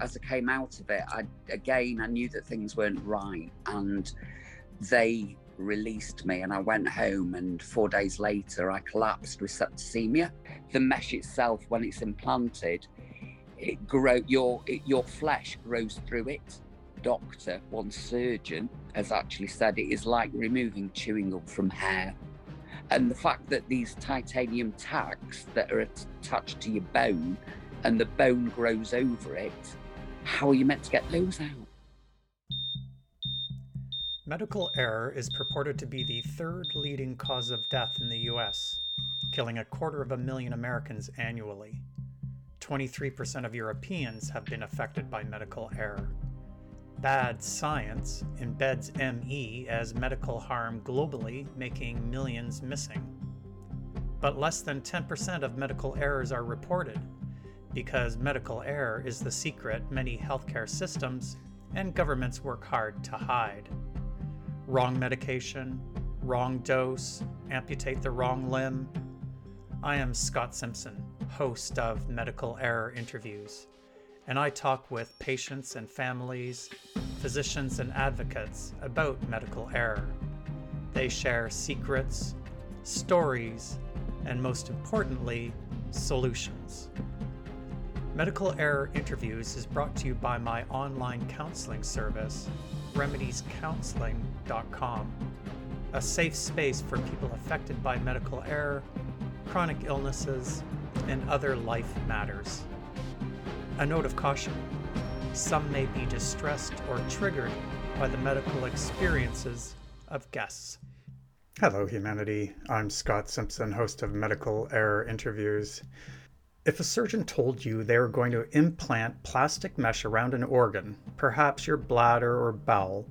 as I came out of it, I again I knew that things weren't right, and they released me, and I went home. And four days later, I collapsed with septicemia. The mesh itself, when it's implanted, it grow your it, your flesh grows through it. Doctor, one surgeon, has actually said it is like removing chewing gum from hair. And the fact that these titanium tacks that are attached to your bone and the bone grows over it, how are you meant to get those out? Medical error is purported to be the third leading cause of death in the US, killing a quarter of a million Americans annually. 23% of Europeans have been affected by medical error. Bad science embeds ME as medical harm globally, making millions missing. But less than 10% of medical errors are reported, because medical error is the secret many healthcare systems and governments work hard to hide. Wrong medication, wrong dose, amputate the wrong limb. I am Scott Simpson, host of Medical Error Interviews, and I talk with patients and families, physicians and advocates about medical error. They share secrets, stories, and most importantly, solutions. Medical Error Interviews is brought to you by my online counseling service, remediescounseling.com, a safe space for people affected by medical error, chronic illnesses, and other life matters. A note of caution some may be distressed or triggered by the medical experiences of guests. Hello, humanity. I'm Scott Simpson, host of Medical Error Interviews. If a surgeon told you they were going to implant plastic mesh around an organ, perhaps your bladder or bowel,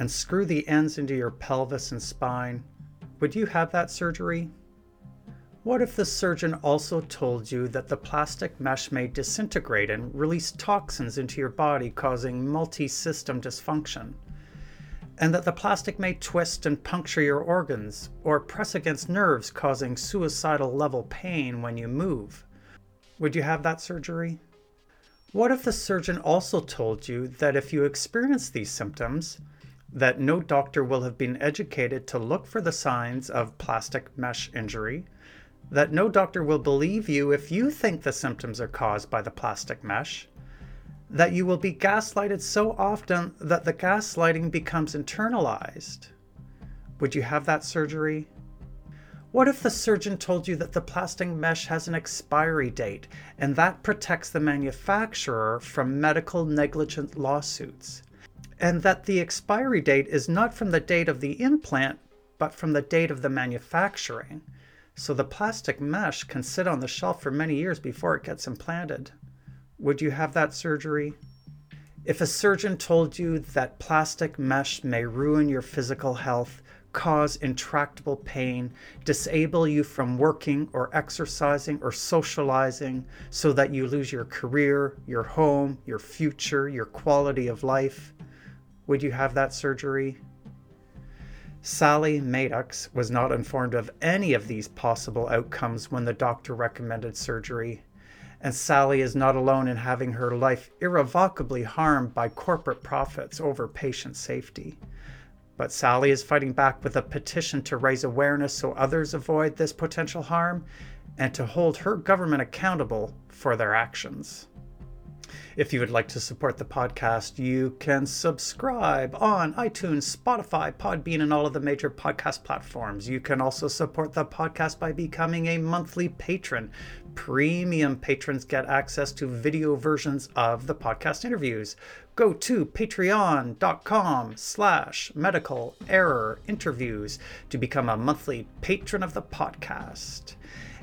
and screw the ends into your pelvis and spine, would you have that surgery? What if the surgeon also told you that the plastic mesh may disintegrate and release toxins into your body, causing multi system dysfunction? And that the plastic may twist and puncture your organs or press against nerves, causing suicidal level pain when you move? Would you have that surgery? What if the surgeon also told you that if you experience these symptoms, that no doctor will have been educated to look for the signs of plastic mesh injury, that no doctor will believe you if you think the symptoms are caused by the plastic mesh, that you will be gaslighted so often that the gaslighting becomes internalized. Would you have that surgery? What if the surgeon told you that the plastic mesh has an expiry date and that protects the manufacturer from medical negligence lawsuits? And that the expiry date is not from the date of the implant, but from the date of the manufacturing. So the plastic mesh can sit on the shelf for many years before it gets implanted. Would you have that surgery? If a surgeon told you that plastic mesh may ruin your physical health, cause intractable pain, disable you from working or exercising or socializing so that you lose your career, your home, your future, your quality of life? Would you have that surgery? Sally Maddox was not informed of any of these possible outcomes when the doctor recommended surgery. And Sally is not alone in having her life irrevocably harmed by corporate profits over patient safety. But Sally is fighting back with a petition to raise awareness so others avoid this potential harm and to hold her government accountable for their actions. If you would like to support the podcast, you can subscribe on iTunes, Spotify, Podbean, and all of the major podcast platforms. You can also support the podcast by becoming a monthly patron. Premium patrons get access to video versions of the podcast interviews go to patreon.com slash medical error interviews to become a monthly patron of the podcast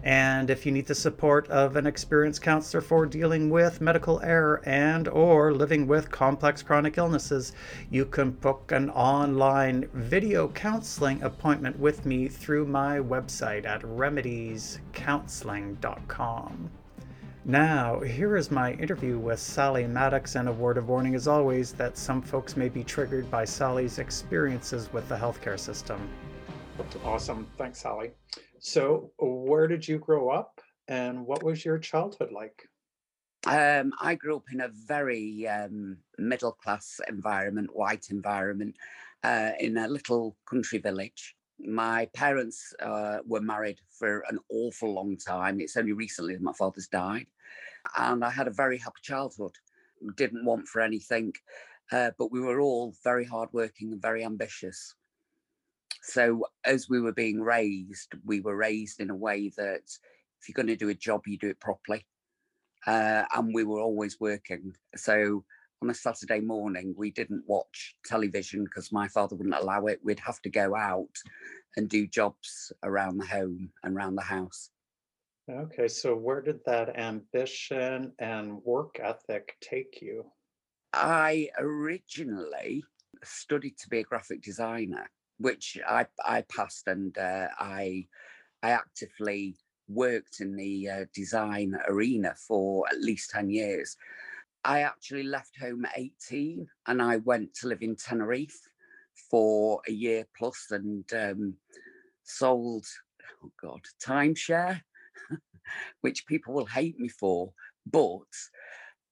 and if you need the support of an experienced counselor for dealing with medical error and or living with complex chronic illnesses you can book an online video counseling appointment with me through my website at remediescounseling.com now, here is my interview with Sally Maddox, and a word of warning as always that some folks may be triggered by Sally's experiences with the healthcare system. Awesome. Thanks, Sally. So, where did you grow up and what was your childhood like? Um, I grew up in a very um, middle class environment, white environment, uh, in a little country village. My parents uh, were married for an awful long time. It's only recently that my father's died. And I had a very happy childhood. Didn't want for anything, uh, but we were all very hardworking and very ambitious. So, as we were being raised, we were raised in a way that if you're going to do a job, you do it properly uh, and we were always working. So on a Saturday morning, we didn't watch television because my father wouldn't allow it. We'd have to go out and do jobs around the home and around the house. Okay, so where did that ambition and work ethic take you? I originally studied to be a graphic designer, which I, I passed, and uh, I I actively worked in the uh, design arena for at least 10 years. I actually left home at 18 and I went to live in Tenerife for a year plus and um, sold, oh God, timeshare, which people will hate me for, but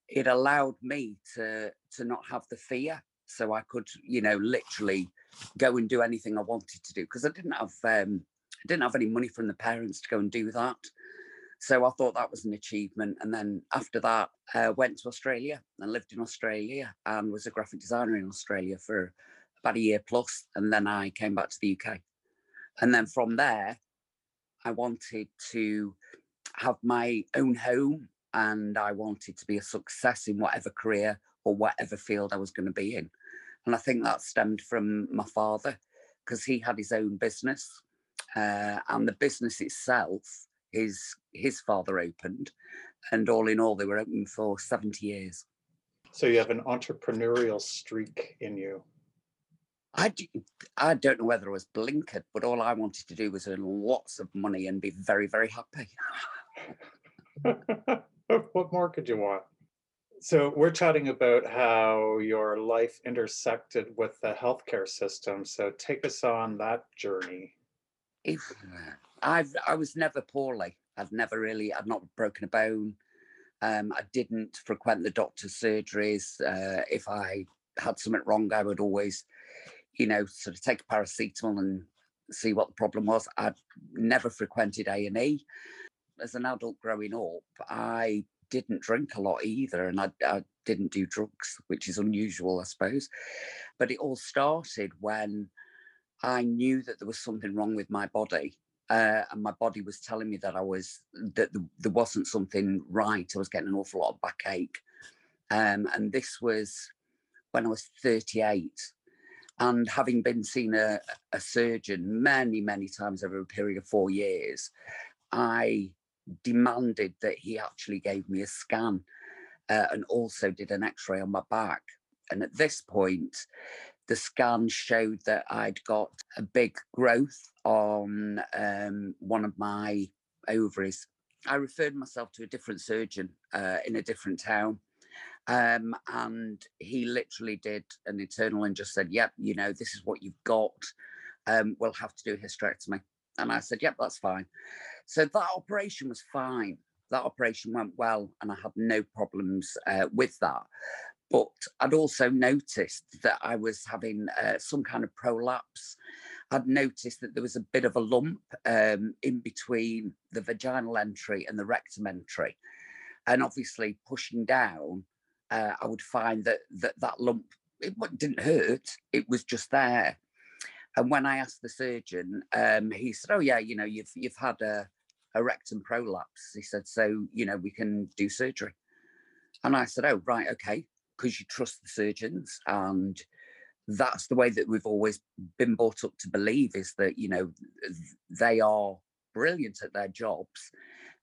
it allowed me to to not have the fear so i could you know literally go and do anything i wanted to do because i didn't have um, I didn't have any money from the parents to go and do that. So I thought that was an achievement. And then after that, uh, went to Australia and lived in Australia and was a graphic designer in Australia for about a year plus. And then I came back to the UK. And then from there, I wanted to have my own home and I wanted to be a success in whatever career or whatever field I was going to be in. And I think that stemmed from my father because he had his own business uh, and the business itself is his father opened, and all in all, they were open for 70 years. So you have an entrepreneurial streak in you. I, I don't know whether I was blinkered, but all I wanted to do was earn lots of money and be very, very happy. what more could you want? So we're chatting about how your life intersected with the healthcare system. So take us on that journey if I've I was never poorly. I've never really I've not broken a bone. Um, I didn't frequent the doctor's surgeries. Uh, if I had something wrong, I would always, you know, sort of take a paracetamol and see what the problem was. I'd never frequented A and E. As an adult growing up, I didn't drink a lot either, and I, I didn't do drugs, which is unusual, I suppose. But it all started when I knew that there was something wrong with my body. Uh, and my body was telling me that I was that there wasn't something right. I was getting an awful lot of backache, um, and this was when I was 38. And having been seen a, a surgeon many, many times over a period of four years, I demanded that he actually gave me a scan uh, and also did an X-ray on my back. And at this point, the scan showed that I'd got a big growth on um, one of my ovaries. I referred myself to a different surgeon uh, in a different town. Um, and he literally did an internal and just said, Yep, you know, this is what you've got. Um, we'll have to do hysterectomy. And I said, Yep, that's fine. So that operation was fine. That operation went well, and I had no problems uh, with that. But I'd also noticed that I was having uh, some kind of prolapse. I'd noticed that there was a bit of a lump um, in between the vaginal entry and the rectum entry. And obviously, pushing down, uh, I would find that, that that lump it didn't hurt, it was just there. And when I asked the surgeon, um, he said, "Oh yeah, you know, you've you've had a, a rectum prolapse." He said, "So you know, we can do surgery." And I said, "Oh right, okay." because you trust the surgeons and that's the way that we've always been brought up to believe is that you know they are brilliant at their jobs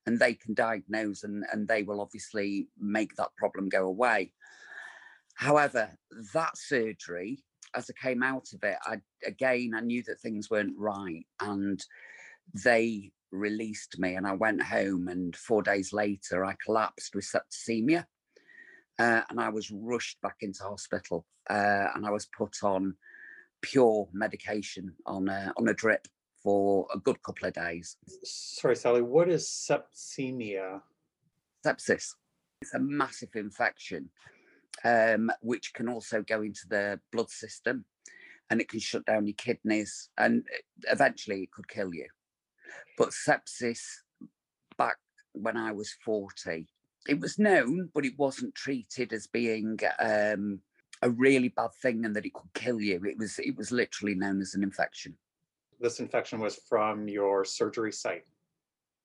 and they can diagnose and, and they will obviously make that problem go away however that surgery as i came out of it i again i knew that things weren't right and they released me and i went home and four days later i collapsed with septicemia uh, and I was rushed back into hospital, uh, and I was put on pure medication on a, on a drip for a good couple of days. Sorry, Sally. What is sepsemia? Sepsis. It's a massive infection, um, which can also go into the blood system and it can shut down your kidneys and eventually it could kill you. But sepsis, back when I was 40, it was known, but it wasn't treated as being um, a really bad thing and that it could kill you. It was it was literally known as an infection. This infection was from your surgery site.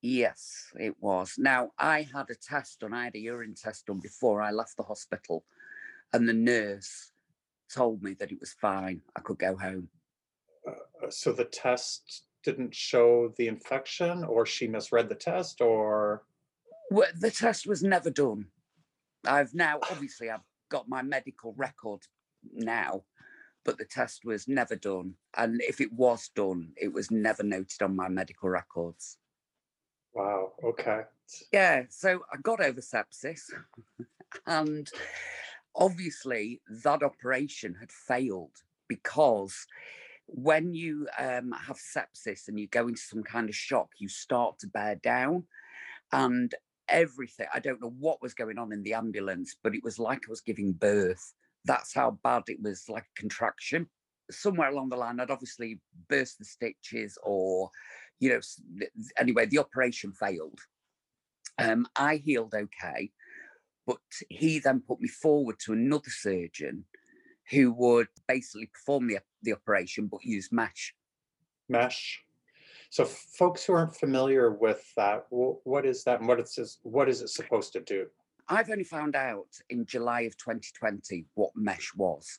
Yes, it was. Now I had a test done. I had a urine test done before I left the hospital, and the nurse told me that it was fine. I could go home. Uh, so the test didn't show the infection, or she misread the test, or well, the test was never done. I've now ah. obviously I've got my medical record now, but the test was never done. And if it was done, it was never noted on my medical records. Wow. Okay. Yeah. So I got over sepsis, and obviously that operation had failed because when you um, have sepsis and you go into some kind of shock, you start to bear down. And everything, I don't know what was going on in the ambulance, but it was like I was giving birth. That's how bad it was, like a contraction. Somewhere along the line, I'd obviously burst the stitches, or, you know, anyway, the operation failed. Um, I healed okay, but he then put me forward to another surgeon who would basically perform the, the operation but use mesh. Mesh. So, folks who aren't familiar with that, what is that, and what is what is it supposed to do? I've only found out in July of 2020 what mesh was.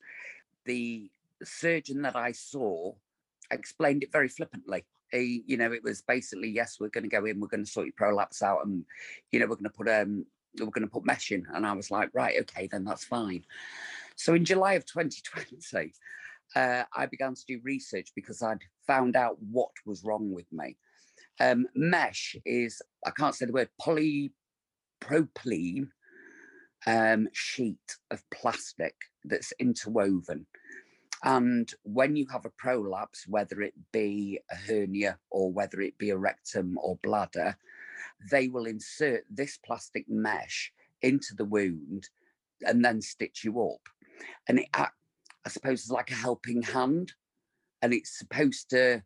The surgeon that I saw explained it very flippantly. He, you know, it was basically yes, we're going to go in, we're going to sort your prolapse out, and you know, we're going to put um, we're going to put mesh in. And I was like, right, okay, then that's fine. So in July of 2020, uh, I began to do research because I'd found out what was wrong with me. Um, mesh is, I can't say the word, polypropylene um, sheet of plastic that's interwoven. And when you have a prolapse, whether it be a hernia or whether it be a rectum or bladder, they will insert this plastic mesh into the wound and then stitch you up. And it, I suppose, is like a helping hand. And it's supposed to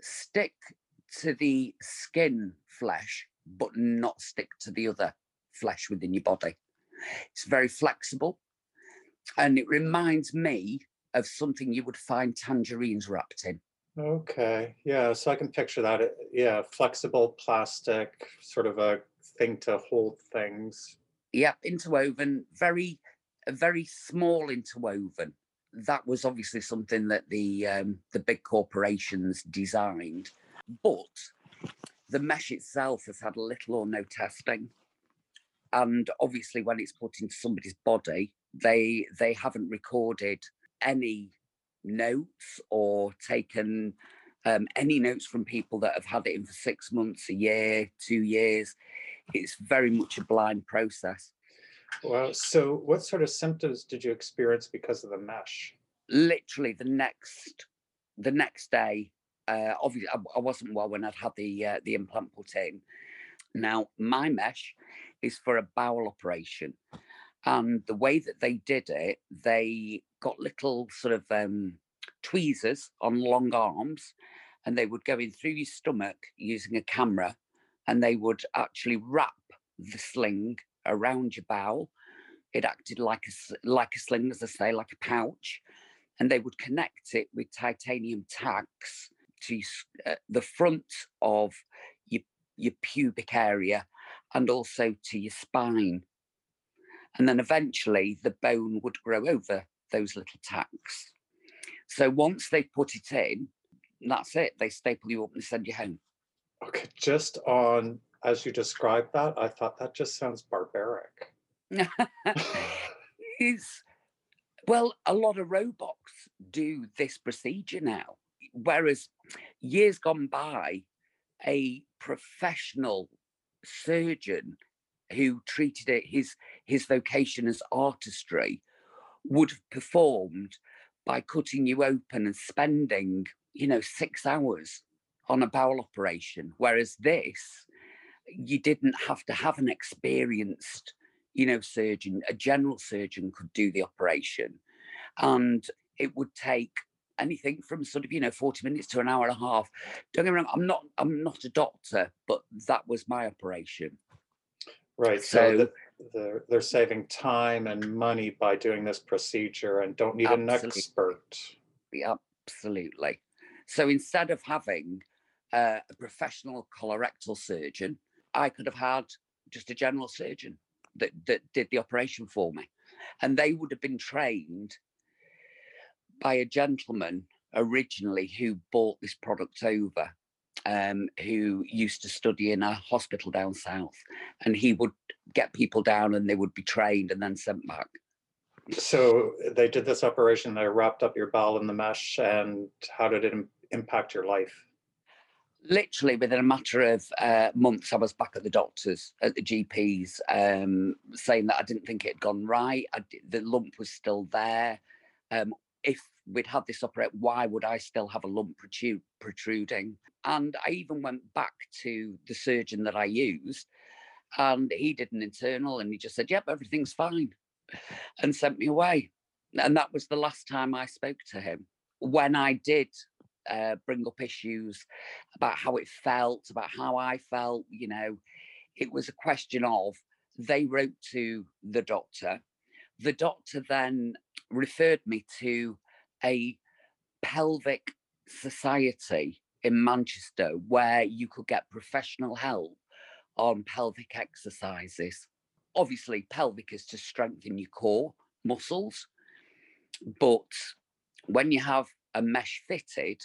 stick to the skin flesh, but not stick to the other flesh within your body. It's very flexible. And it reminds me of something you would find tangerines wrapped in. Okay. Yeah. So I can picture that. Eh, yeah. Flexible plastic, sort of a thing to hold things. Yep. Interwoven, very, very small interwoven. That was obviously something that the um, the big corporations designed, but the mesh itself has had little or no testing, and obviously when it's put into somebody's body, they they haven't recorded any notes or taken um, any notes from people that have had it in for six months, a year, two years. It's very much a blind process. Well, so what sort of symptoms did you experience because of the mesh? Literally the next, the next day. Uh, obviously, I, I wasn't well when I'd had the uh, the implant put in. Now, my mesh is for a bowel operation, and the way that they did it, they got little sort of um, tweezers on long arms, and they would go in through your stomach using a camera, and they would actually wrap the sling around your bowel. It acted like a like a sling, as I say, like a pouch, and they would connect it with titanium tacks to uh, the front of your your pubic area and also to your spine. And then eventually the bone would grow over those little tacks. So once they put it in, that's it. They staple you up and send you home. Okay, just on as you described that, I thought that just sounds barbaric. it's well, a lot of robots do this procedure now. Whereas years gone by, a professional surgeon who treated it his his vocation as artistry would have performed by cutting you open and spending, you know, six hours on a bowel operation. Whereas this, you didn't have to have an experienced, you know, surgeon, a general surgeon could do the operation. And it would take anything from sort of, you know, 40 minutes to an hour and a half. Don't get me wrong, I'm not I'm not a doctor, but that was my operation. Right. So, so the, the, they're saving time and money by doing this procedure and don't need absolutely. an expert. Absolutely. So instead of having uh, a professional colorectal surgeon, I could have had just a general surgeon that, that did the operation for me. And they would have been trained by a gentleman originally who bought this product over, um, who used to study in a hospital down south. And he would get people down and they would be trained and then sent back. So they did this operation, they wrapped up your bowel in the mesh, and how did it impact your life? Literally within a matter of uh, months, I was back at the doctors, at the GPs, um, saying that I didn't think it had gone right. the lump was still there. Um, if we'd had this operate, why would I still have a lump protruding? And I even went back to the surgeon that I used, and he did an internal, and he just said, "Yep, everything's fine," and sent me away. And that was the last time I spoke to him. When I did uh, bring up issues about how it felt, about how I felt. You know, it was a question of they wrote to the doctor. The doctor then referred me to a pelvic society in Manchester where you could get professional help on pelvic exercises. Obviously, pelvic is to strengthen your core muscles, but when you have a mesh fitted,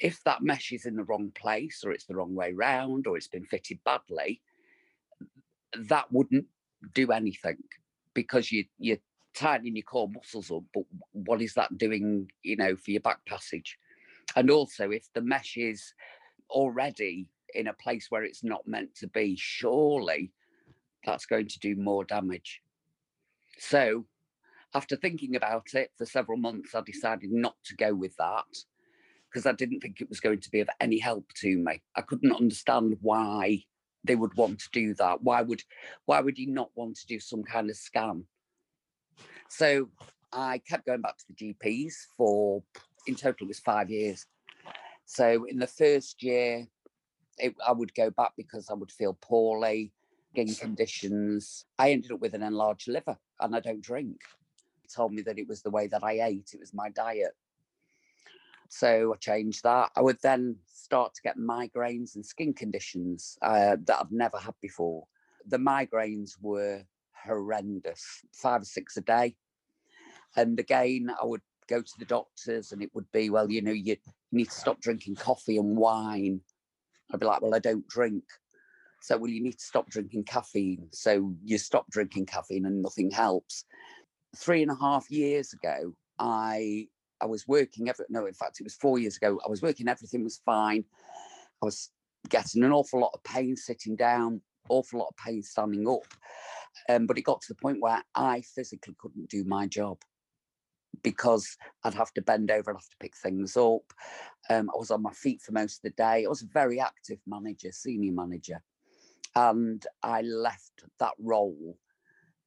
if that mesh is in the wrong place or it's the wrong way round or it's been fitted badly, that wouldn't do anything because you you're tightening your core muscles up. But what is that doing, you know, for your back passage? And also, if the mesh is already in a place where it's not meant to be, surely that's going to do more damage. So, after thinking about it for several months, I decided not to go with that because I didn't think it was going to be of any help to me. I couldn't understand why they would want to do that. Why would why would you not want to do some kind of scan? So I kept going back to the GPs for in total it was five years. So in the first year, it, I would go back because I would feel poorly, skin conditions. I ended up with an enlarged liver, and I don't drink. He told me that it was the way that I ate, it was my diet. So I changed that. I would then start to get migraines and skin conditions uh, that I've never had before. The migraines were horrendous, five or six a day. And again, I would go to the doctors and it would be, well, you know, you need to stop drinking coffee and wine. I'd be like, well, I don't drink. So, well, you need to stop drinking caffeine. So you stop drinking caffeine and nothing helps. Three and a half years ago, I I was working every no, in fact, it was four years ago. I was working, everything was fine. I was getting an awful lot of pain sitting down, awful lot of pain standing up. Um, but it got to the point where I physically couldn't do my job because I'd have to bend over, I'd have to pick things up. Um, I was on my feet for most of the day. I was a very active manager, senior manager. And I left that role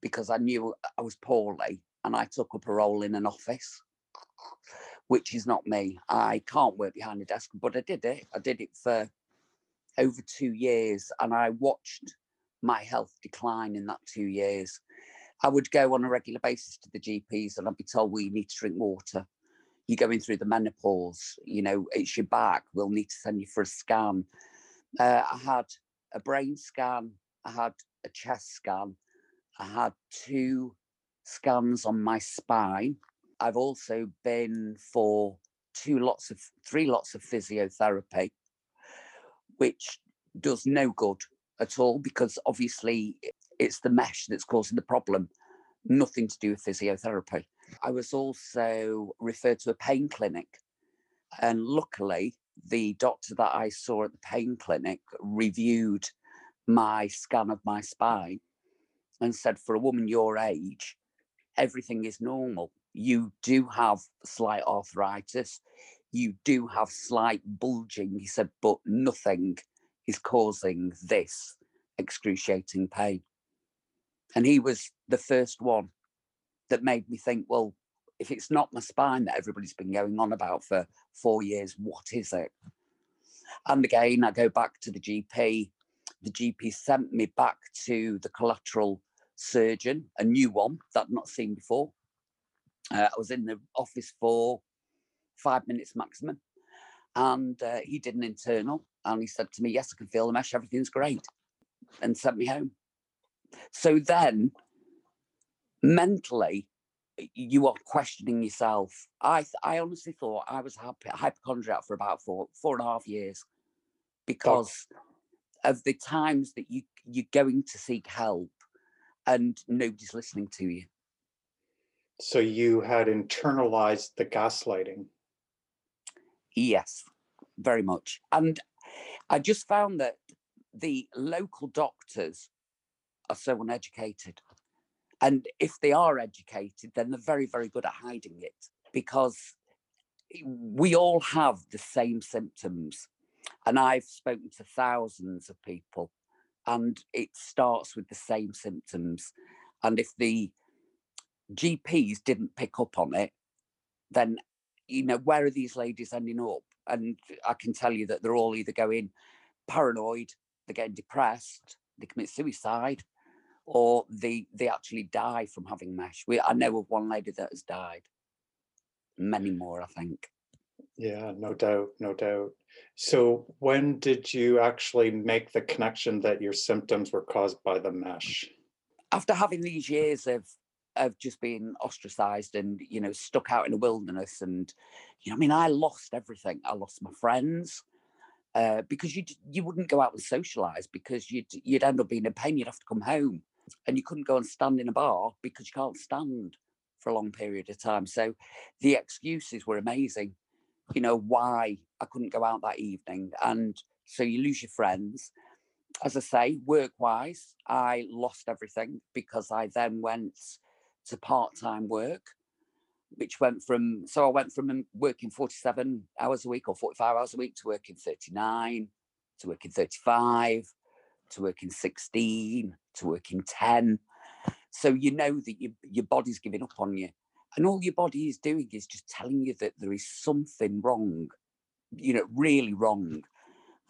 because I knew I was poorly and I took up a role in an office which is not me. I can't work behind a desk, but I did it. I did it for over two years and I watched my health decline in that two years. I would go on a regular basis to the GPs and I'd be told, well, you need to drink water. You're going through the menopause, you know, it's your back. We'll need to send you for a scan. Uh, I had a brain scan, I had a chest scan, I had two scans on my spine I've also been for two lots of three lots of physiotherapy, which does no good at all because obviously it's the mesh that's causing the problem, nothing to do with physiotherapy. I was also referred to a pain clinic, and luckily, the doctor that I saw at the pain clinic reviewed my scan of my spine and said, for a woman your age, everything is normal you do have slight arthritis, you do have slight bulging. He said, but nothing is causing this excruciating pain. And he was the first one that made me think, well, if it's not my spine that everybody's been going on about for four years, what is it? And again, I go back to the GP. The GP sent me back to the colorectal surgeon, a new one that I'd not seen before. Uh, I was in the office for five minutes maximum. And uh, he did an internal and he said to me, Yes, I can feel the mesh, everything's great, and sent me home. So then, mentally, you are questioning yourself. I I honestly thought I was happy, hypochondriac for about four four and a half years because of the times that you you're going to seek help and nobody's listening to you. So you had internalized the gaslighting. Yes, very much. And I just found that the local doctors are so uneducated. And if they are educated, then they're very, very good at hiding it because we all have the same symptoms. And I've spoken to thousands of people, and it starts with the same symptoms. And if the GPs didn't pick up on it, then you know where are these ladies ending up? And I can tell you that they're all either going paranoid, they're getting depressed, they commit suicide, or they they actually die from having mesh. We I know of one lady that has died. Many more, I think. Yeah, no doubt, no doubt. So when did you actually make the connection that your symptoms were caused by the mesh? After having these years of of just being ostracized and you know stuck out in the wilderness and you know I mean I lost everything. I lost my friends. Uh, because you you wouldn't go out and socialize because you'd you'd end up being in pain. You'd have to come home, and you couldn't go and stand in a bar because you can't stand for a long period of time. So the excuses were amazing you know, why I couldn't go out that evening. And so you lose your friends. As I say, work wise, I lost everything because I then went to part time work, which went from, so I went from working 47 hours a week or 45 hours a week to working 39, to working 35, to working 16, to working 10. So you know that your, your body's giving up on you and all your body is doing is just telling you that there is something wrong you know really wrong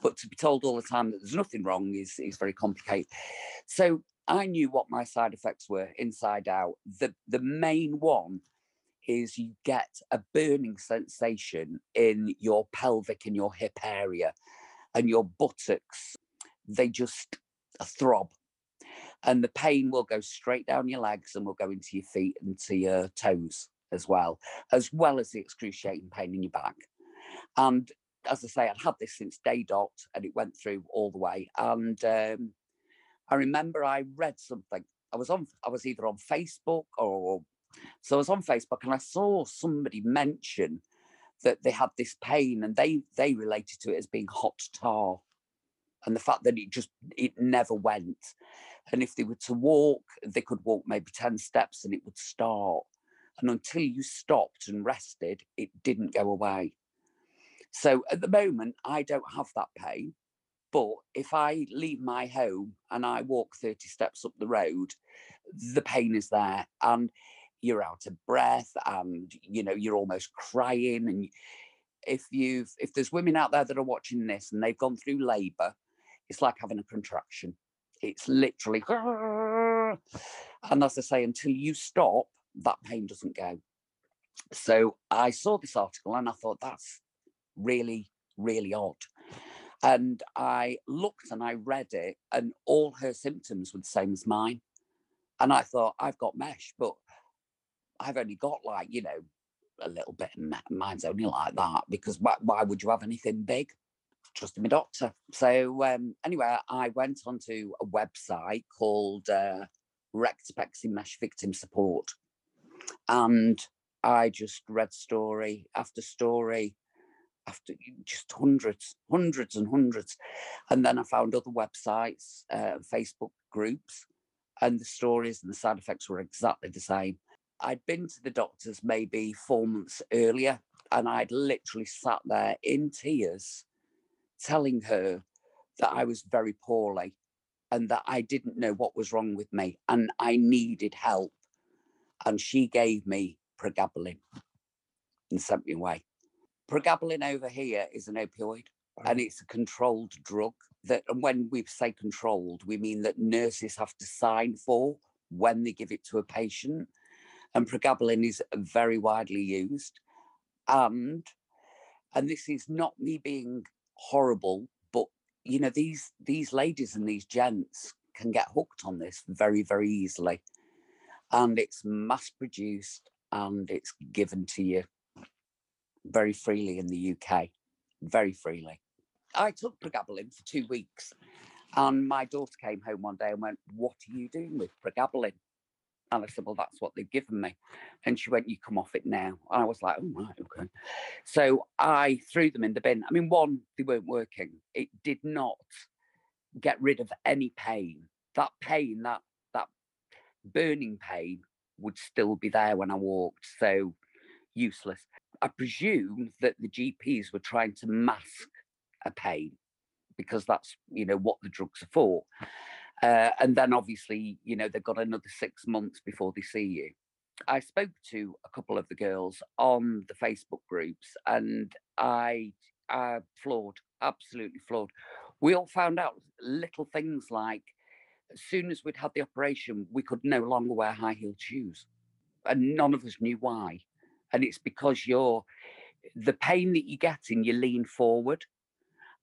but to be told all the time that there's nothing wrong is is very complicated so i knew what my side effects were inside out the the main one is you get a burning sensation in your pelvic and your hip area and your buttocks they just throb and the pain will go straight down your legs and will go into your feet and to your toes as well, as well as the excruciating pain in your back. And as I say, I'd had this since day dot and it went through all the way. And um, I remember I read something. I was on, I was either on Facebook or so I was on Facebook and I saw somebody mention that they had this pain and they they related to it as being hot tar and the fact that it just it never went and if they were to walk, they could walk maybe 10 steps and it would start. And until you stopped and rested, it didn't go away. So at the moment, I don't have that pain. But if I leave my home and I walk 30 steps up the road, the pain is there. And you're out of breath and you know you're almost crying and if you've if there's women out there that are watching this and they've gone through labor it's like having a contraction it's literally, and as I say, until you stop, that pain doesn't go. So I saw this article and I thought that's really, really odd. And I looked and I read it, and all her symptoms were the same as mine. And I thought, I've got mesh, but I've only got like, you know, a little bit. and Mine's only like that because why, why would you have anything big? trusted my doctor. So um, anyway, I went onto a website called uh, Rectopexy Mesh Victim Support, and I just read story after story after just hundreds, hundreds and hundreds. And then I found other websites, uh, Facebook groups, and the stories and the side effects were exactly the same. I'd been to the doctors maybe four months earlier, and I'd literally sat there in tears telling her that I was very poorly and that I didn't know what was wrong with me and I needed help. And she gave me pregabalin and sent me away. Pregabalin over here is an opioid and it's a controlled drug that and when we say controlled, we mean that nurses have to sign for when they give it to a patient. And pregabalin is very widely used. And and this is not me being horrible, but you know, these these ladies and these gents can get hooked on this very, very easily. And it's mass produced and it's given to you very freely in the UK, very freely. I took pregabalin for two weeks, and my daughter came home one day and went, "What are you doing with pregabalin?" And I said, "Well, that's what they've given me." And she went, "You come off it now." And I was like, "Oh right, okay." So I threw them in the bin. I mean, one, they weren't working. It did not get rid of any pain. That pain, that that burning pain, would still be there when I walked. So useless. I presume that the GPs were trying to mask a pain because that's you know what the drugs are for. Uh, and then obviously, you know, they've got another six months before they see you. I spoke to a couple of the girls on the Facebook groups, and I uh, floored, absolutely floored. We all found out little things like as soon as we'd had the operation, we could no longer wear high heeled shoes, and none of us knew why. And it's because you're the pain that you get in, you lean forward,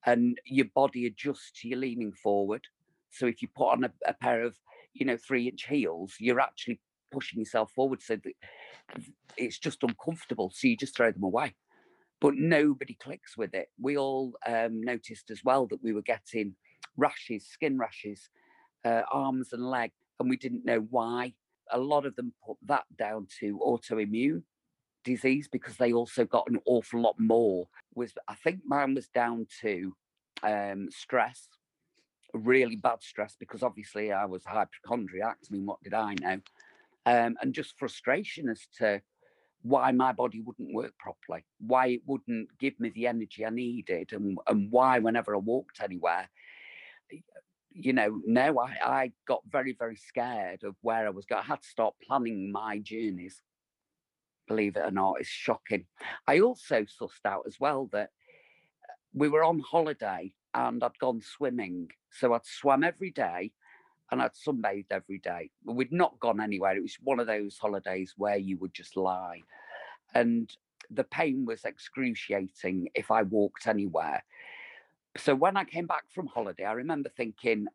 and your body adjusts to you leaning forward. So if you put on a, a pair of, you know, three inch heels, you're actually pushing yourself forward so that it's just uncomfortable. So you just throw them away. But nobody clicks with it. We all um, noticed as well that we were getting rashes, skin rashes, uh, arms and leg, and we didn't know why. A lot of them put that down to autoimmune disease because they also got an awful lot more. Was I think mine was down to um, stress, really bad stress because obviously I was hypochondriac. I mean, what did I know? Um, and just frustration as to why my body wouldn't work properly, why it wouldn't give me the energy I needed, and, and why whenever I walked anywhere, you know, no, I, I got very, very scared of where I was going. I had to start planning my journeys believe it or not, is shocking. I also sussed out as well that uh, we were on holiday and I'd gone swimming. So I'd swam every day and I'd sunbathed every day. We'd not gone anywhere. It was one of those holidays where you would just lie. And the pain was excruciating if I walked anywhere. So when I came back from holiday, I remember thinking,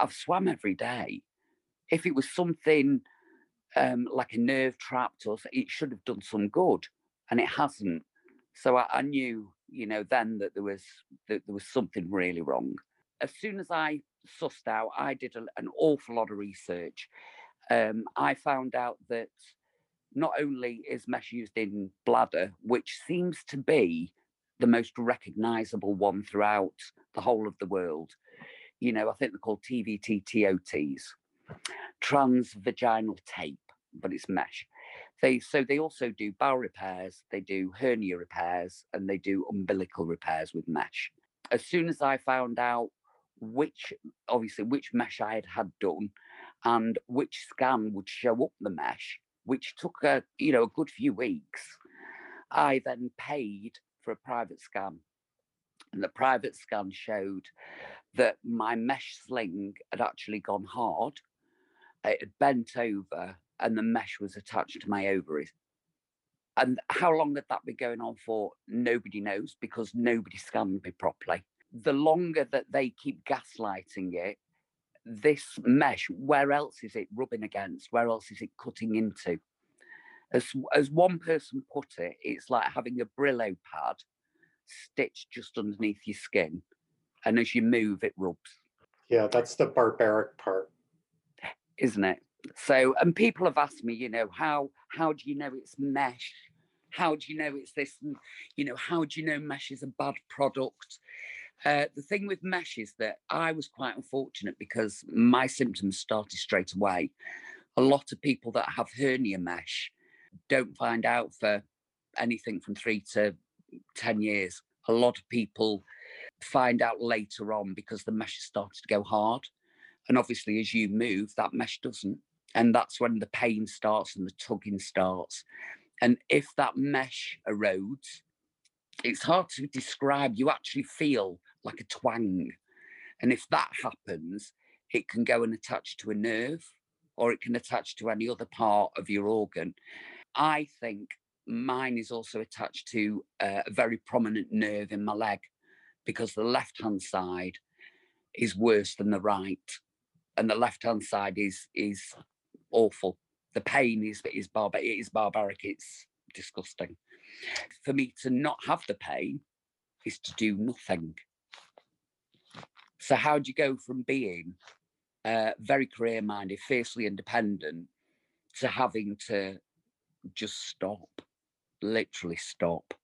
I've swam every day. If it was something um, like a nerve trapped or it should have done some good and it hasn't. So I, I, knew you know then that there was that there was something really wrong. As soon as i sussed out i did a, an awful lot of research. Um, i found out that not only is mesh used in bladder which seems to be the most recognizable one throughout the whole of the world you know i think they're called tvt tots transvaginal tape but it's mesh. They so they also do bowel repairs, they do hernia repairs, and they do umbilical repairs with mesh. As soon as I found out which obviously which mesh I had had done and which scan would show up the mesh, which took a you know a good few weeks, I then paid for a private scan. And the private scan showed that my mesh sling had actually gone hard. It had bent over and the mesh was attached to my ovaries. And how long had that been going on for? Nobody knows because nobody scanned me properly. The longer that they keep gaslighting it, this mesh, where else is it rubbing against? Where else is it cutting into? As, as one person put it, it's like having a Brillo pad stitched just underneath your skin. And as you move, it rubs. Yeah, that's the barbaric part. Isn't it? So, and people have asked me, you know, how how do you know it's mesh? How do you know it's this? And, you know, how do you know mesh is a bad product? Uh, the thing with mesh is that I was quite unfortunate because my symptoms started straight away. A lot of people that have hernia mesh don't find out for anything from three to 10 years. A lot of people find out later on because the mesh started to go hard And obviously, as you move, that mesh doesn't. And that's when the pain starts and the tugging starts. And if that mesh erodes, it's hard to describe. You actually feel like a twang. And if that happens, it can go and attach to a nerve or it can attach to any other part of your organ. I think mine is also attached to a very prominent nerve in my leg because the left hand side is worse than the right. And the left hand side is is awful. The pain is is barbar it is barbaric, it's disgusting. For me to not have the pain is to do nothing. So how do you go from being uh, very career minded, fiercely independent, to having to just stop, literally stop,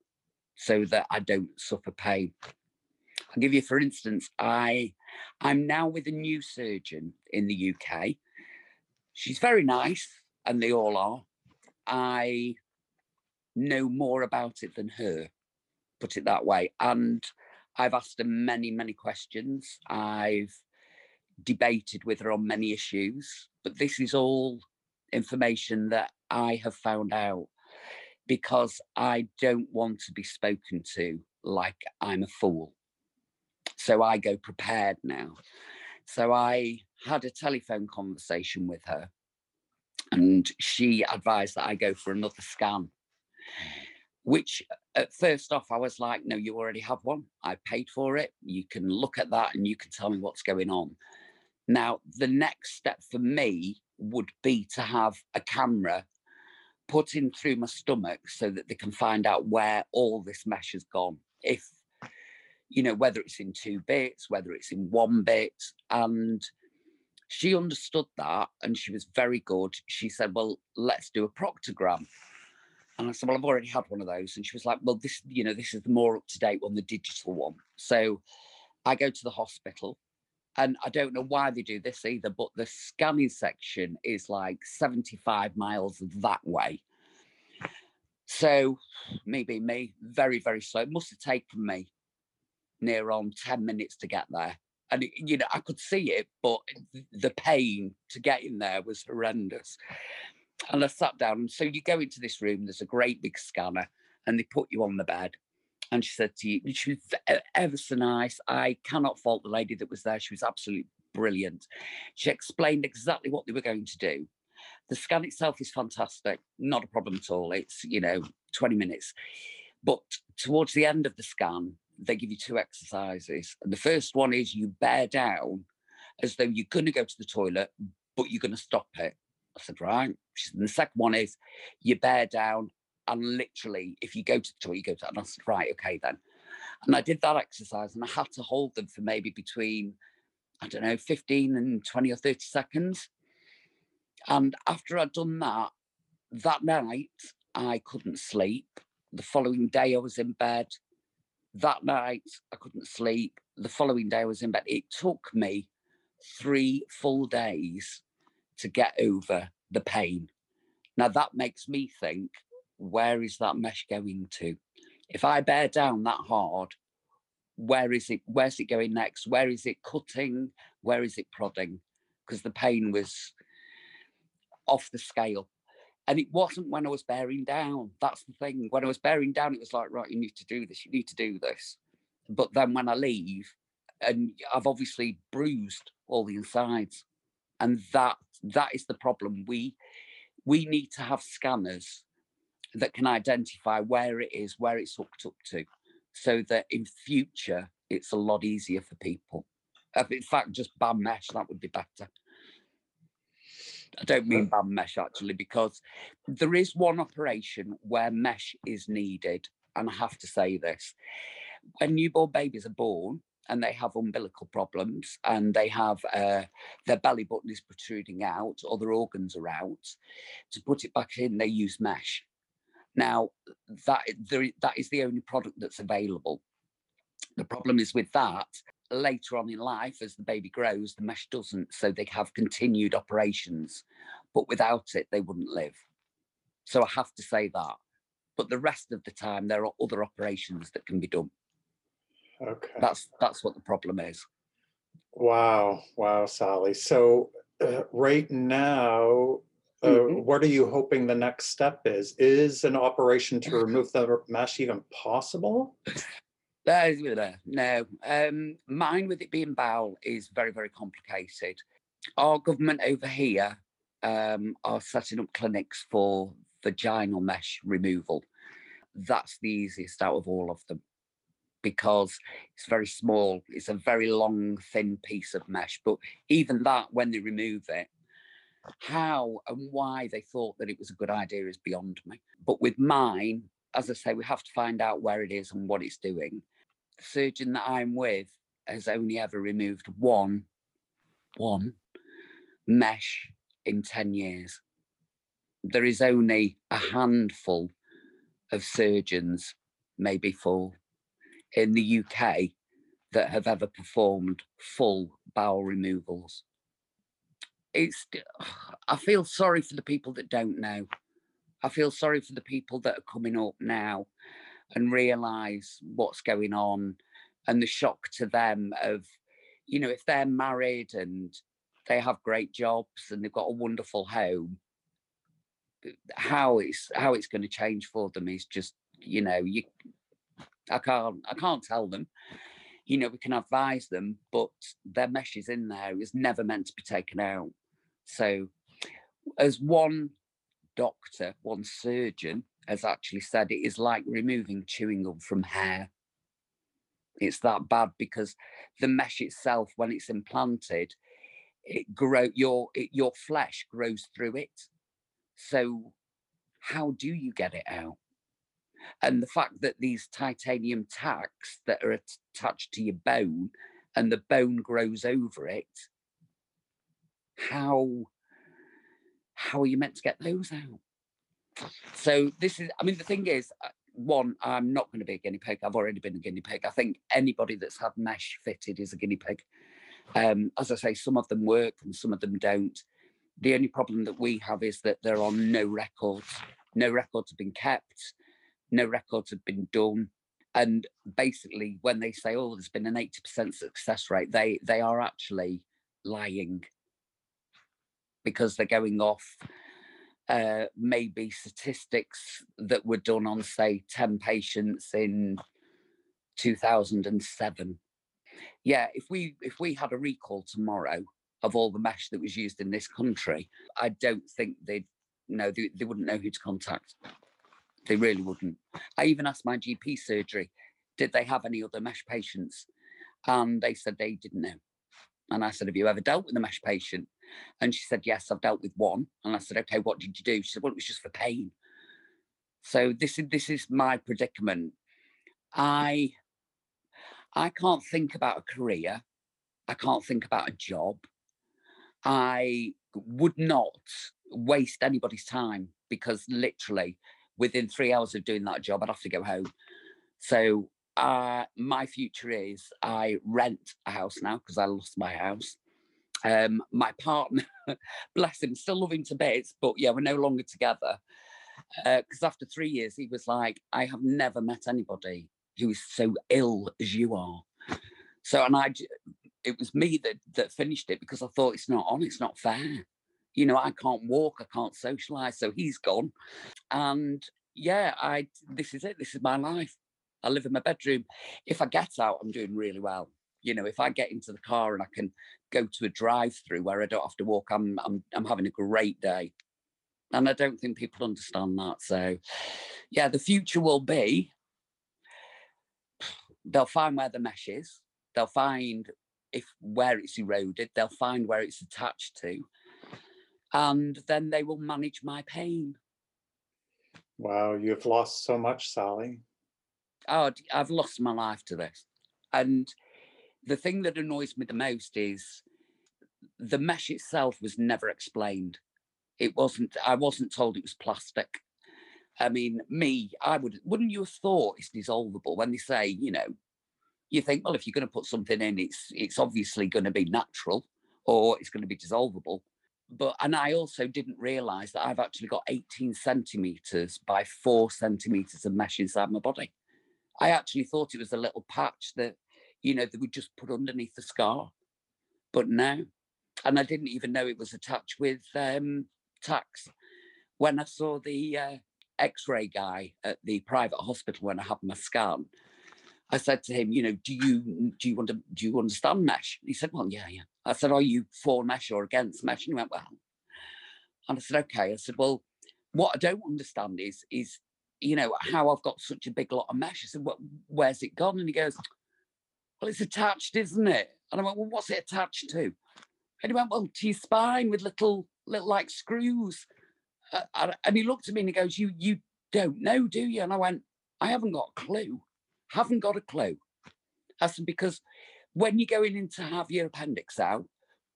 so that I don't suffer pain? I'll give you, for instance, I I'm now with a new surgeon in the UK. She's very nice, and they all are. I know more about it than her, put it that way. And I've asked her many, many questions. I've debated with her on many issues, but this is all information that I have found out because I don't want to be spoken to like I'm a fool. So I go prepared now. So I had a telephone conversation with her and she advised that I go for another scan which uh, at first off I was like, no, you already have one. I paid for it. You can look at that and you can tell me what's going on. Now, the next step for me would be to have a camera put in through my stomach so that they can find out where all this mesh has gone. If, you know, whether it's in two bits, whether it's in one bit. And she understood that and she was very good. She said, well, let's do a proctogram. And I said, Well, I've already had one of those. And she was like, Well, this, you know, this is the more up to date one, the digital one. So I go to the hospital. And I don't know why they do this either, but the scanning section is like 75 miles that way. So, me, maybe me, very, very slow. It must have taken me near on 10 minutes to get there. And, you know, I could see it, but the pain to get in there was horrendous. And I sat down. And so you go into this room, there's a great big scanner, and they put you on the bed. And she said to you, she was ever so nice. I cannot fault the lady that was there. She was absolutely brilliant. She explained exactly what they were going to do. The scan itself is fantastic, not a problem at all. It's, you know, 20 minutes. But towards the end of the scan, they give you two exercises. And the first one is you bear down as though you're going to go to the toilet, but you're going to stop it. I said, right. And the second one is you bear down and literally, if you go to the toilet, you go to, and I said, right, okay then. And I did that exercise and I had to hold them for maybe between, I don't know, 15 and 20 or 30 seconds. And after I'd done that, that night, I couldn't sleep. The following day, I was in bed. That night, I couldn't sleep. The following day, I was in bed. It took me three full days to get over the pain. Now that makes me think, where is that mesh going to? If I bear down that hard, where is it? Where's it going next? Where is it cutting? Where is it prodding? Because the pain was off the scale. And it wasn't when I was bearing down. That's the thing. When I was bearing down, it was like, right, you need to do this, you need to do this. But then when I leave, and I've obviously bruised all the insides and that that is the problem we we need to have scanners that can identify where it is where it's hooked up to so that in future it's a lot easier for people in fact just ban mesh that would be better I don't mean ban mesh actually, because there is one operation where mesh is needed. And I have to say this when newborn babies are born, and they have umbilical problems and they have uh, their belly button is protruding out, other organs are out. To put it back in, they use mesh. Now, that, there, that is the only product that's available. The problem is with that, later on in life, as the baby grows, the mesh doesn't, so they have continued operations. But without it, they wouldn't live. So I have to say that. But the rest of the time, there are other operations that can be done. Okay. That's that's what the problem is. Wow, wow, Sally. So uh, right now, uh, Mhm. what are you hoping the next step is? Is an operation to remove the mesh even possible? Uh, No, um, mine with it being bowel is very, very complicated. Our government over here um, are setting up clinics for vaginal mesh removal. That's the easiest out of all of them because it's very small. It's a very long, thin piece of mesh. But even that, when they remove it, how and why they thought that it was a good idea is beyond me. But with mine, as I say, we have to find out where it is and what it's doing. The surgeon that I'm with has only ever removed one, one mesh in 10 years. There is only a handful of surgeons, maybe four, in the UK that have ever performed full bowel removals. It's, I feel sorry for the people that don't know. I feel sorry for the people that are coming up now and realize what's going on and the shock to them of, you know, if they're married and they have great jobs and they've got a wonderful home, how it's how it's going to change for them is just, you know, you I can't I can't tell them. You know, we can advise them, but their mesh is in there. It never meant to be taken out. So as one doctor, one surgeon has actually said it is like removing chewing gum from hair. It's that bad because the mesh itself, when it's implanted, it grow your it, your flesh grows through it. So how do you get it out? And the fact that these titanium tacks that are attached to your bone and the bone grows over it, how how are you meant to get those out? So this is, I mean, the thing is, uh, one, I'm not going to be a guinea pig. I've already been a guinea pig. I think anybody that's had mesh fitted is a guinea pig. Um, as I say, some of them work and some of them don't. The only problem that we have is that there are no records. No records have been kept. No records have been done. And basically, when they say, "Oh, there's been an 80% success rate," they they are actually lying because they're going off uh, maybe statistics that were done on, say, 10 patients in 2007. Yeah, if we if we had a recall tomorrow of all the mesh that was used in this country, I don't think they'd no, they, they wouldn't know who to contact. They really wouldn't. I even asked my GP surgery, did they have any other mesh patients? And they said they didn't know. And I said, Have you ever dealt with a mesh patient? And she said, Yes, I've dealt with one. And I said, Okay, what did you do? She said, Well, it was just for pain. So this is this is my predicament. I I can't think about a career. I can't think about a job. I would not waste anybody's time because literally within three hours of doing that job, I'd have to go home. So uh, my future is I rent a house now because I lost my house. Um, my partner, bless him, still love him to bits, but yeah, we're no longer together. Because uh, after three years, he was like, I have never met anybody who is so ill as you are. So, and I, it was me that that finished it because I thought it's not on, it's not fair. You know, I can't walk, I can't socialize, so he's gone. And yeah, I this is it. This is my life. I live in my bedroom. If I get out, I'm doing really well. You know, if I get into the car and I can go to a drive-through where I don't have to walk, I'm I'm I'm having a great day. And I don't think people understand that. So yeah, the future will be they'll find where the mesh is, they'll find if where it's eroded, they'll find where it's attached to, and then they will manage my pain. Wow, you've lost so much, Sally. Oh, I've lost my life to this. And the thing that annoys me the most is the mesh itself was never explained. It wasn't, I wasn't told it was plastic. I mean, me, I would, wouldn't you have thought it's dissolvable when they say, you know, you think, well, if you're going to put something in, it's it's obviously going to be natural or it's going to be dissolvable. But and I also didn't realise that I've actually got 18 centimeters by four centimeters of mesh inside my body. I actually thought it was a little patch that, you know, they would just put underneath the scar. But no, and I didn't even know it was attached with um, tacks. When I saw the uh, X-ray guy at the private hospital when I had my scan, I said to him, you know, do you do you want to do you understand mesh? He said, well, yeah, yeah. I said, are you for mesh or against mesh? And he went, well. And I said, okay. I said, well, what I don't understand is is you know how I've got such a big lot of mesh. I said, what, where's it gone? And he goes, well, it's attached, isn't it? And I went, well, what's it attached to? And he went, well, to your spine with little little like screws. Uh, and he looked at me and he goes, you you don't know, do you? And I went, I haven't got a clue haven't got a clue. I said, because when you're going in to have your appendix out,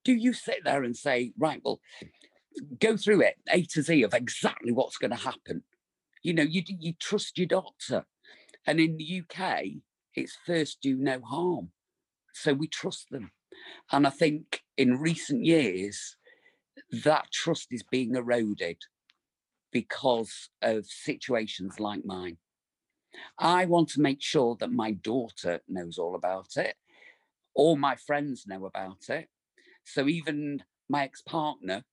do you sit there and say, right, well, go through it A to Z of exactly what's going to happen? You know, you, you trust your doctor. And in the UK, it's first do no harm. So we trust them. And I think in recent years, that trust is being eroded because of situations like mine. I want to make sure that my daughter knows all about it. All my friends know about it. So even my ex partner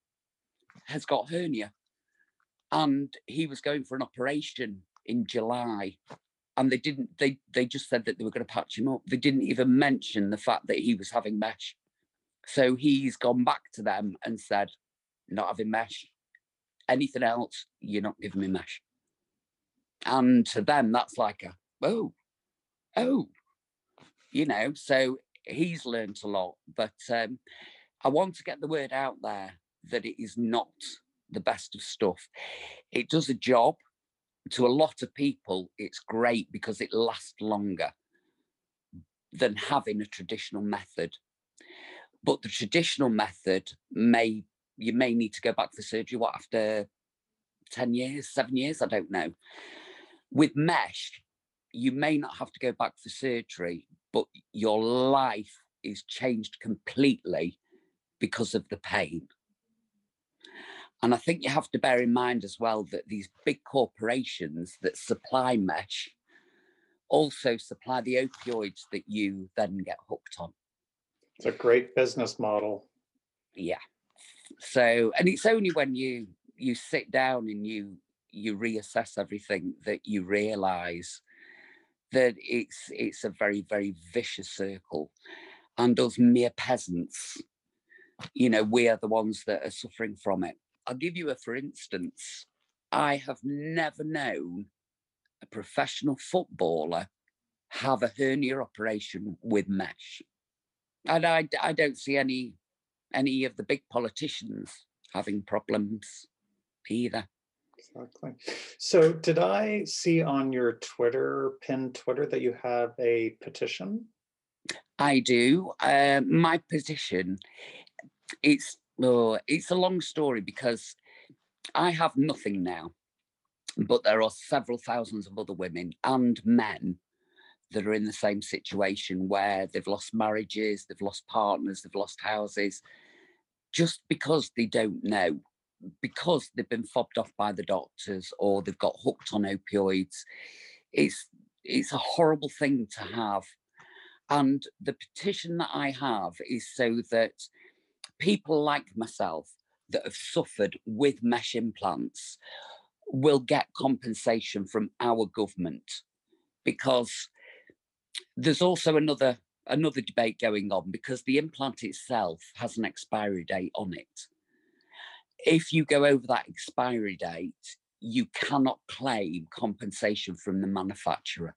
has got hernia and he was going for an operation in July and they didn't they they just said that they were going to patch him up. They didn't even mention the fact that he was having mesh. So he's gone back to them and said not having mesh. Anything else you're not giving me mesh. And to them that's like a oh oh you know? So he's learned a lot but um, i want to get the word out there that it is not the best of stuff. It does a job to a lot of people it's great because it lasts longer than having a traditional method. But the traditional method may you may need to go back for surgery what after 10 years 7 years? I don't know. With mesh, you may not have to go back for surgery, but your life is changed completely because of the pain. And I think you have to bear in mind as well that these big corporations that supply mesh also supply the opioids that you then get hooked on. It's a great business model. Yeah. So, and it's only when you you sit down and you you reassess everything that you realize that it's it's a very very vicious circle and us mere peasants you know we are the ones that are suffering from it i'll give you a for instance i have never known a professional footballer have a hernia operation with mesh and i i don't see any any of the big politicians having problems either Exactly. So did I see on your Twitter, pinned Twitter, that you have a petition? I do. Uh, my petition, it's oh, it's a long story because I have nothing now, but there are several thousands of other women and men that are in the same situation where they've lost marriages, they've lost partners, they've lost houses, just because they don't know because they've been fobbed off by the doctors or they've got hooked on opioids. It's it's a horrible thing to have. And the petition that I have is so that people like myself that have suffered with mesh implants will get compensation from our government because there's also another another debate going on because the implant itself has an expiry date on it if you go over that expiry date, you cannot claim compensation from the manufacturer.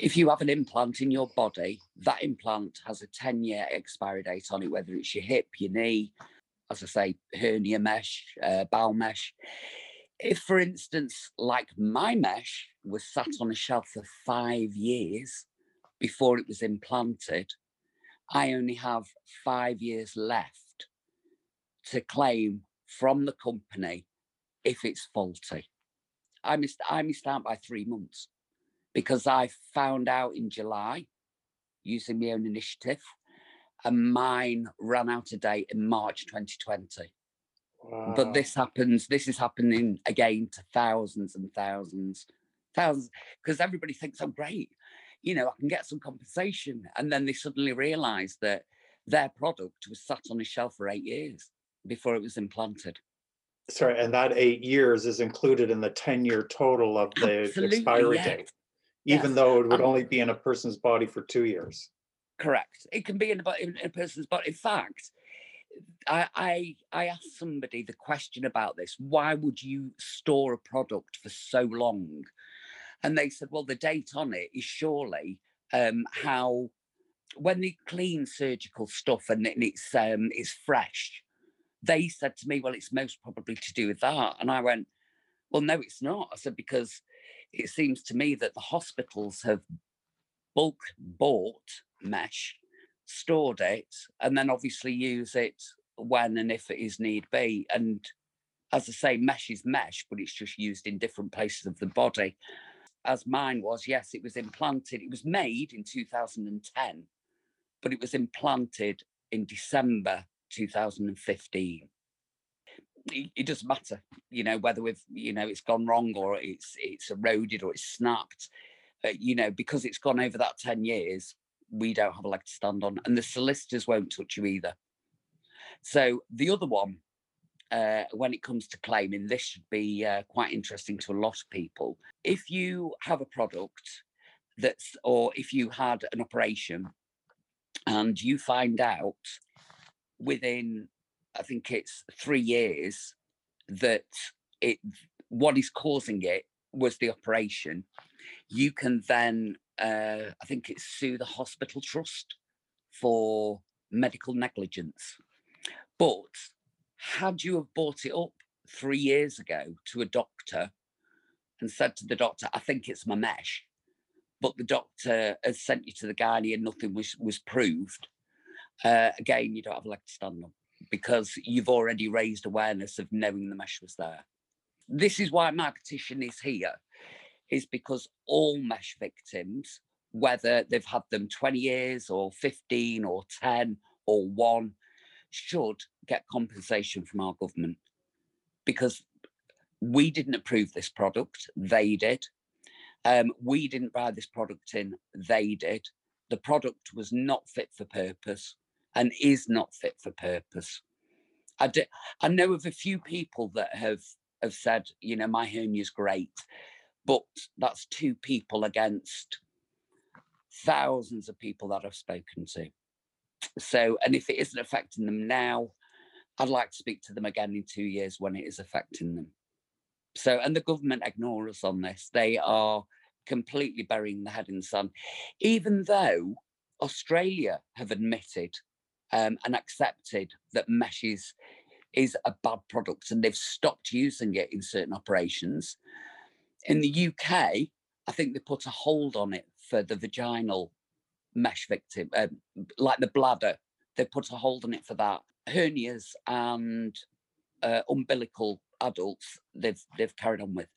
If you have an implant in your body, that implant has a 10 year expiry date on it, whether it's your hip, your knee, as I say, hernia mesh, uh, bowel mesh. If, for instance, like my mesh was sat on a shelf for five years before it was implanted, I only have five years left to claim from the company if it's faulty. I missed I missed out by three months because I found out in July using my own initiative, and mine ran out of date in March 2020. Wow. But this happens, this is happening again to thousands and thousands, thousands, because everybody thinks, oh, great, you know, I can get some compensation. And then they suddenly realize that their product was sat on a shelf for eight years before it was implanted. Sorry, and that eight years is included in the ten-year total of the Absolutely, expiry yes. date, even Yes. though it would Um, only be in a person's body for two years. Correct. It can be in a, in a person's body. In fact, I, I I asked somebody the question about this. Why would you store a product for so long? And they said, well, the date on it is surely um, how when they clean surgical stuff and, it- and it's um, it's fresh. They said to me, well, it's most probably to do with that. And I went, well, no, it's not. I said because it seems to me that the hospitals have bulk bought mesh, stored it, and then obviously use it when and if it is need be. And as I say, mesh is mesh, but it's just used in different places of the body. As mine was, yes, it was implanted. It was made in 2010, but it was implanted in December 2015. It, it doesn't matter, you know, whether we've, you know, it's gone wrong or it's it's eroded or it's snapped uh, you know, because it's gone over that 10 years, we don't have a leg to stand on, and the solicitors won't touch you either. So the other one, uh, when it comes to claiming, this should be uh, quite interesting to a lot of people. If you have a product that's, or if you had an operation and you find out within, I think it's three years, that it what is causing it was the operation, you can then, uh, I think it's sue the hospital trust for medical negligence. But had you have bought it up three years ago to a doctor and said to the doctor, I think it's my mesh, but the doctor has sent you to the gynae and nothing was, was proved, uh, again, you don't have a leg to stand on because you've already raised awareness of knowing the mesh was there. This is why my petition is here is because all mesh victims, whether they've had them 20 years or 15 or 10 or one, should get compensation from our government because we didn't approve this product, they did. Um, we didn't buy this product in, they did. The product was not fit for purpose and is not fit for purpose. I, do, I know of a few people that have have said, you know, my hernia's great, but that's two people against thousands of people that I've spoken to. So, and if it isn't affecting them now, I'd like to speak to them again in two years when it is affecting them. So, and the government ignore us on this. They are completely burying the head in the sun, even though Australia have admitted um, and accepted that mesh is, is a bad product and they've stopped using it in certain operations. In the UK, I think they put a hold on it for the vaginal mesh victim, um, like the bladder. They put a hold on it for that. Hernias and uh, umbilical adults, they've they've carried on with.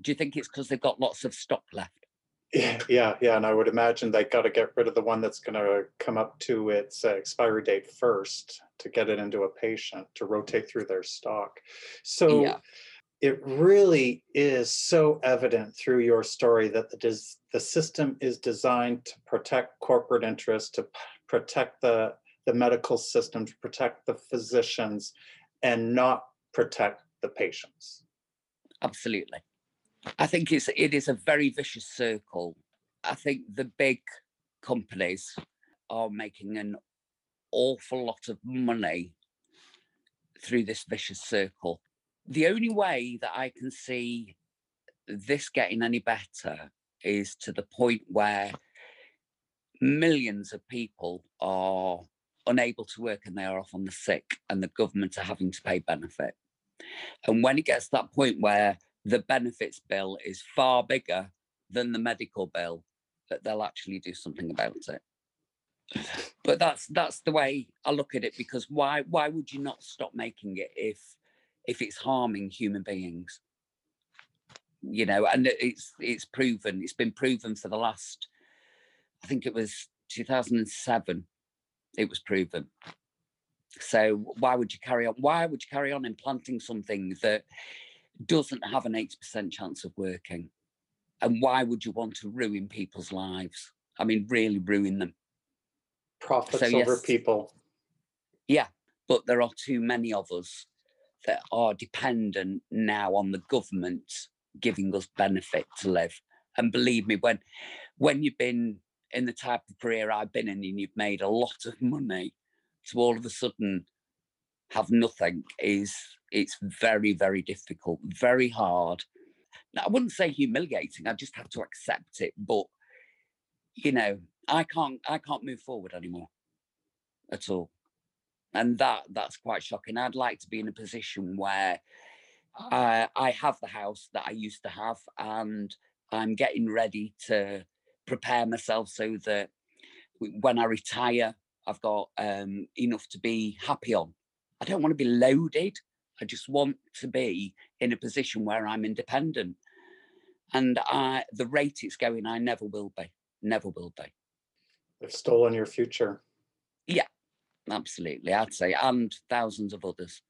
Do you think it's because they've got lots of stock left? Yeah, yeah, yeah, and I would imagine they got to get rid of the one that's going to come up to its uh, expiry date first to get it into a patient to rotate through their stock. So Yeah. it really is so evident through your story that the des- the system is designed to protect corporate interests, to p- protect the the medical system, to protect the physicians, and not protect the patients. Absolutely. I think it's it is a very vicious circle. I think the big companies are making an awful lot of money through this vicious circle. The only way that I can see this getting any better is to the point where millions of people are unable to work and they are off on the sick and the government are having to pay benefit. And when it gets to that point where the benefits bill is far bigger than the medical bill, that they'll actually do something about it. But that's that's the way I look at it because why why would you not stop making it if if it's harming human beings? You know, and it's it's proven, it's been proven for the last I think it was 2007 it was proven. So why would you carry on? Why would you carry on implanting something that doesn't have an 80% chance of working? And why would you want to ruin people's lives? I mean, really ruin them. Profits So, over yes. people. Yeah, but there are too many of us that are dependent now on the government giving us benefit to live. And believe me, when when you've been in the type of career I've been in and you've made a lot of money, to all of a sudden have nothing is it's very, very difficult, very hard. Now, I wouldn't say humiliating, I just have to accept it. But you know, I can't I can't move forward anymore at all and that that's quite shocking i'd like to be in a position where uh, i have the house that i used to have and i'm getting ready to prepare myself so that when i retire i've got um, enough to be happy on i don't want to be loaded i just want to be in a position where i'm independent and I, the rate it's going i never will be never will be They've stolen your future. Yeah, absolutely i'd say and thousands of others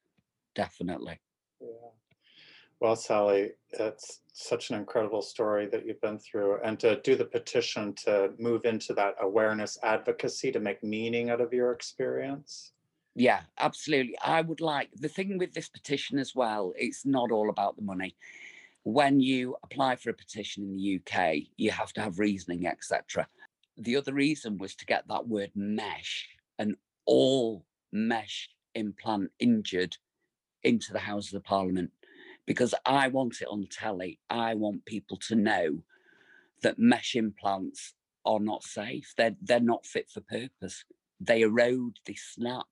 definitely Yeah. Well, Sally, it's such an incredible story that you've been through. And to do the petition to move into that awareness advocacy to make meaning out of your experience. Yeah, absolutely. I would like the thing with this petition as well, it's not all about the money. When you apply for a petition in the UK, you have to have reasoning, etc. The other reason was to get that word mesh and all mesh implant injured into the Houses of Parliament because I want it on telly. I want people to know that mesh implants are not safe. They're they're not fit for purpose. They erode, they snap.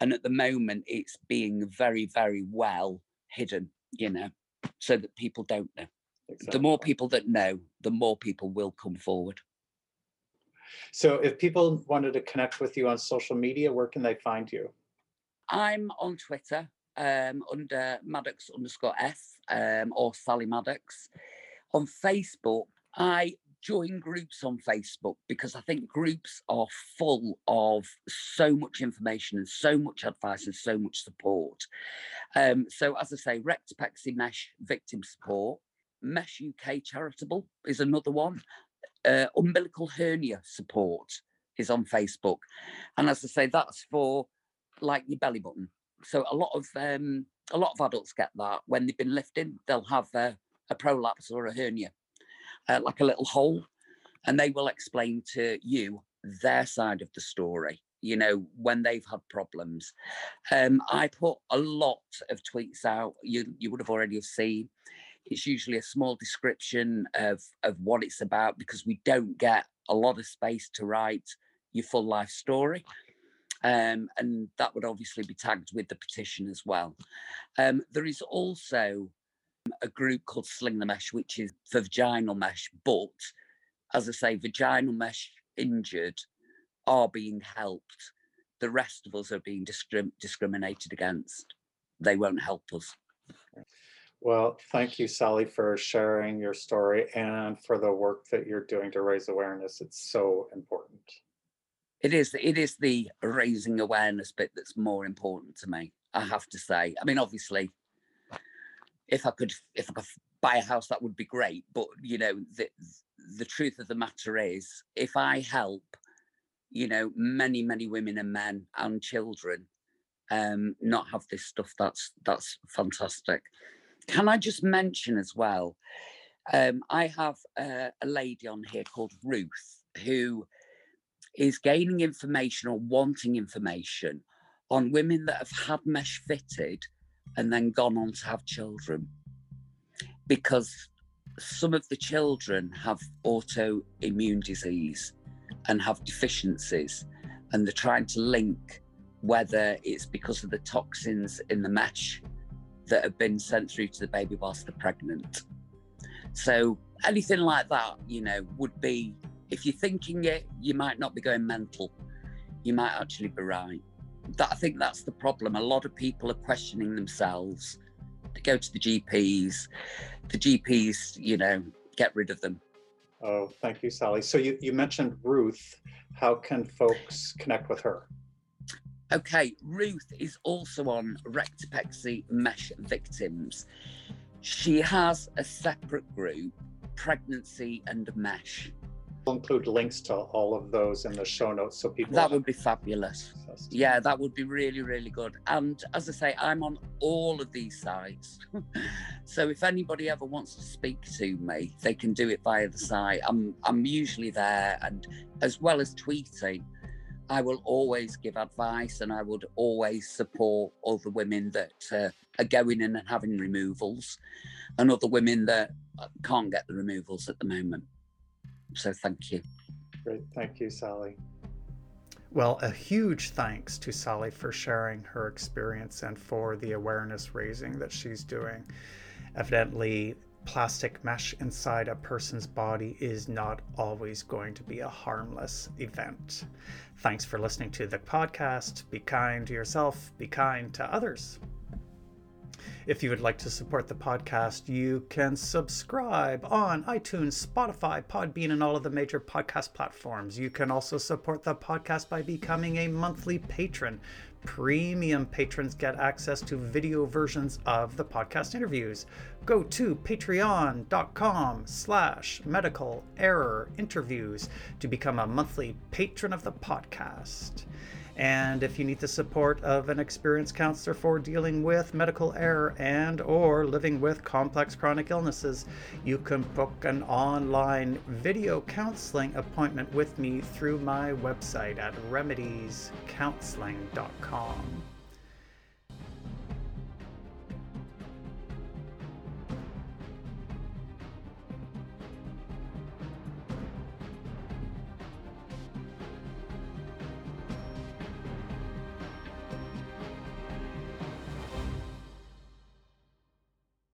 And at the moment it's being very, very well hidden, you know, so that people don't know. The more people that know, the more people will come forward. So if people wanted to connect with you on social media, where can they find you? I'm on Twitter um, under Maddox underscore S um, or Sally Maddox. On Facebook, I join groups on Facebook because I think groups are full of so much information and so much advice and so much support. Um, so, as I say, Rectopexy Mesh Victim Support, Mesh UK Charitable is another one. Uh, umbilical hernia support is on Facebook, and as I say, that's for like your belly button. So a lot of um, a lot of adults get that when they've been lifting, they'll have a, a prolapse or a hernia, uh, like a little hole, and they will explain to you their side of the story. You know when they've had problems. Um, I put a lot of tweets out. You you would have already have seen. It's usually a small description of of what it's about because we don't get a lot of space to write your full life story um, and that would obviously be tagged with the petition as well. Um, there is also a group called Sling the Mesh, which is for vaginal mesh, but as I say, vaginal mesh injured are being helped. The rest of us are being discrim- discriminated against. They won't help us. Well, thank you, Sally, for sharing your story and for the work that you're doing to raise awareness. It's so important. It is it is the raising awareness bit that's more important to me. I have to say. I mean, obviously, if I could if I could buy a house, that would be great. But you know, the the truth of the matter is, if I help, you know, many many women and men and children, um, not have this stuff, that's that's fantastic. Can I just mention as well? Um, I have uh, a lady on here called Ruth who is gaining information or wanting information on women that have had mesh fitted and then gone on to have children because some of the children have autoimmune disease and have deficiencies and they're trying to link whether it's because of the toxins in the mesh that have been sent through to the baby whilst they're pregnant so anything like that you know would be if you're thinking it, you might not be going mental. You might actually be right. That I think that's the problem. A lot of people are questioning themselves. They go to the GPs. The GPs, you know, get rid of them. Oh, thank you, Sally. So you, you mentioned Ruth. How can folks connect with her? Okay, Ruth is also on Rectopexy Mesh Victims. She has a separate group, Pregnancy and Mesh. We'll include links to all of those in the show notes so people. That would be fabulous. Yeah, that would be really, really good. And as I say, I'm on all of these sites. so if anybody ever wants to speak to me, they can do it via the site. I'm I'm usually there and as well as tweeting. I will always give advice and I would always support other women that uh, are going in and having removals and other women that can't get the removals at the moment. So thank you. Great. Thank you, Sally. Well, a huge thanks to Sally for sharing her experience and for the awareness raising that she's doing. Evidently, plastic mesh inside a person's body is not always going to be a harmless event. Thanks for listening to the podcast. Be kind to yourself, be kind to others. If you would like to support the podcast, you can subscribe on iTunes, Spotify, Podbean, and all of the major podcast platforms. You can also support the podcast by becoming a monthly patron. Premium patrons get access to video versions of the podcast interviews. Go to patreon.com slash medical error interviews to become a monthly patron of the podcast. And if you need the support of an experienced counselor for dealing with medical error and or living with complex chronic illnesses, you can book an online video counseling appointment with me through my website at remediescounseling.com.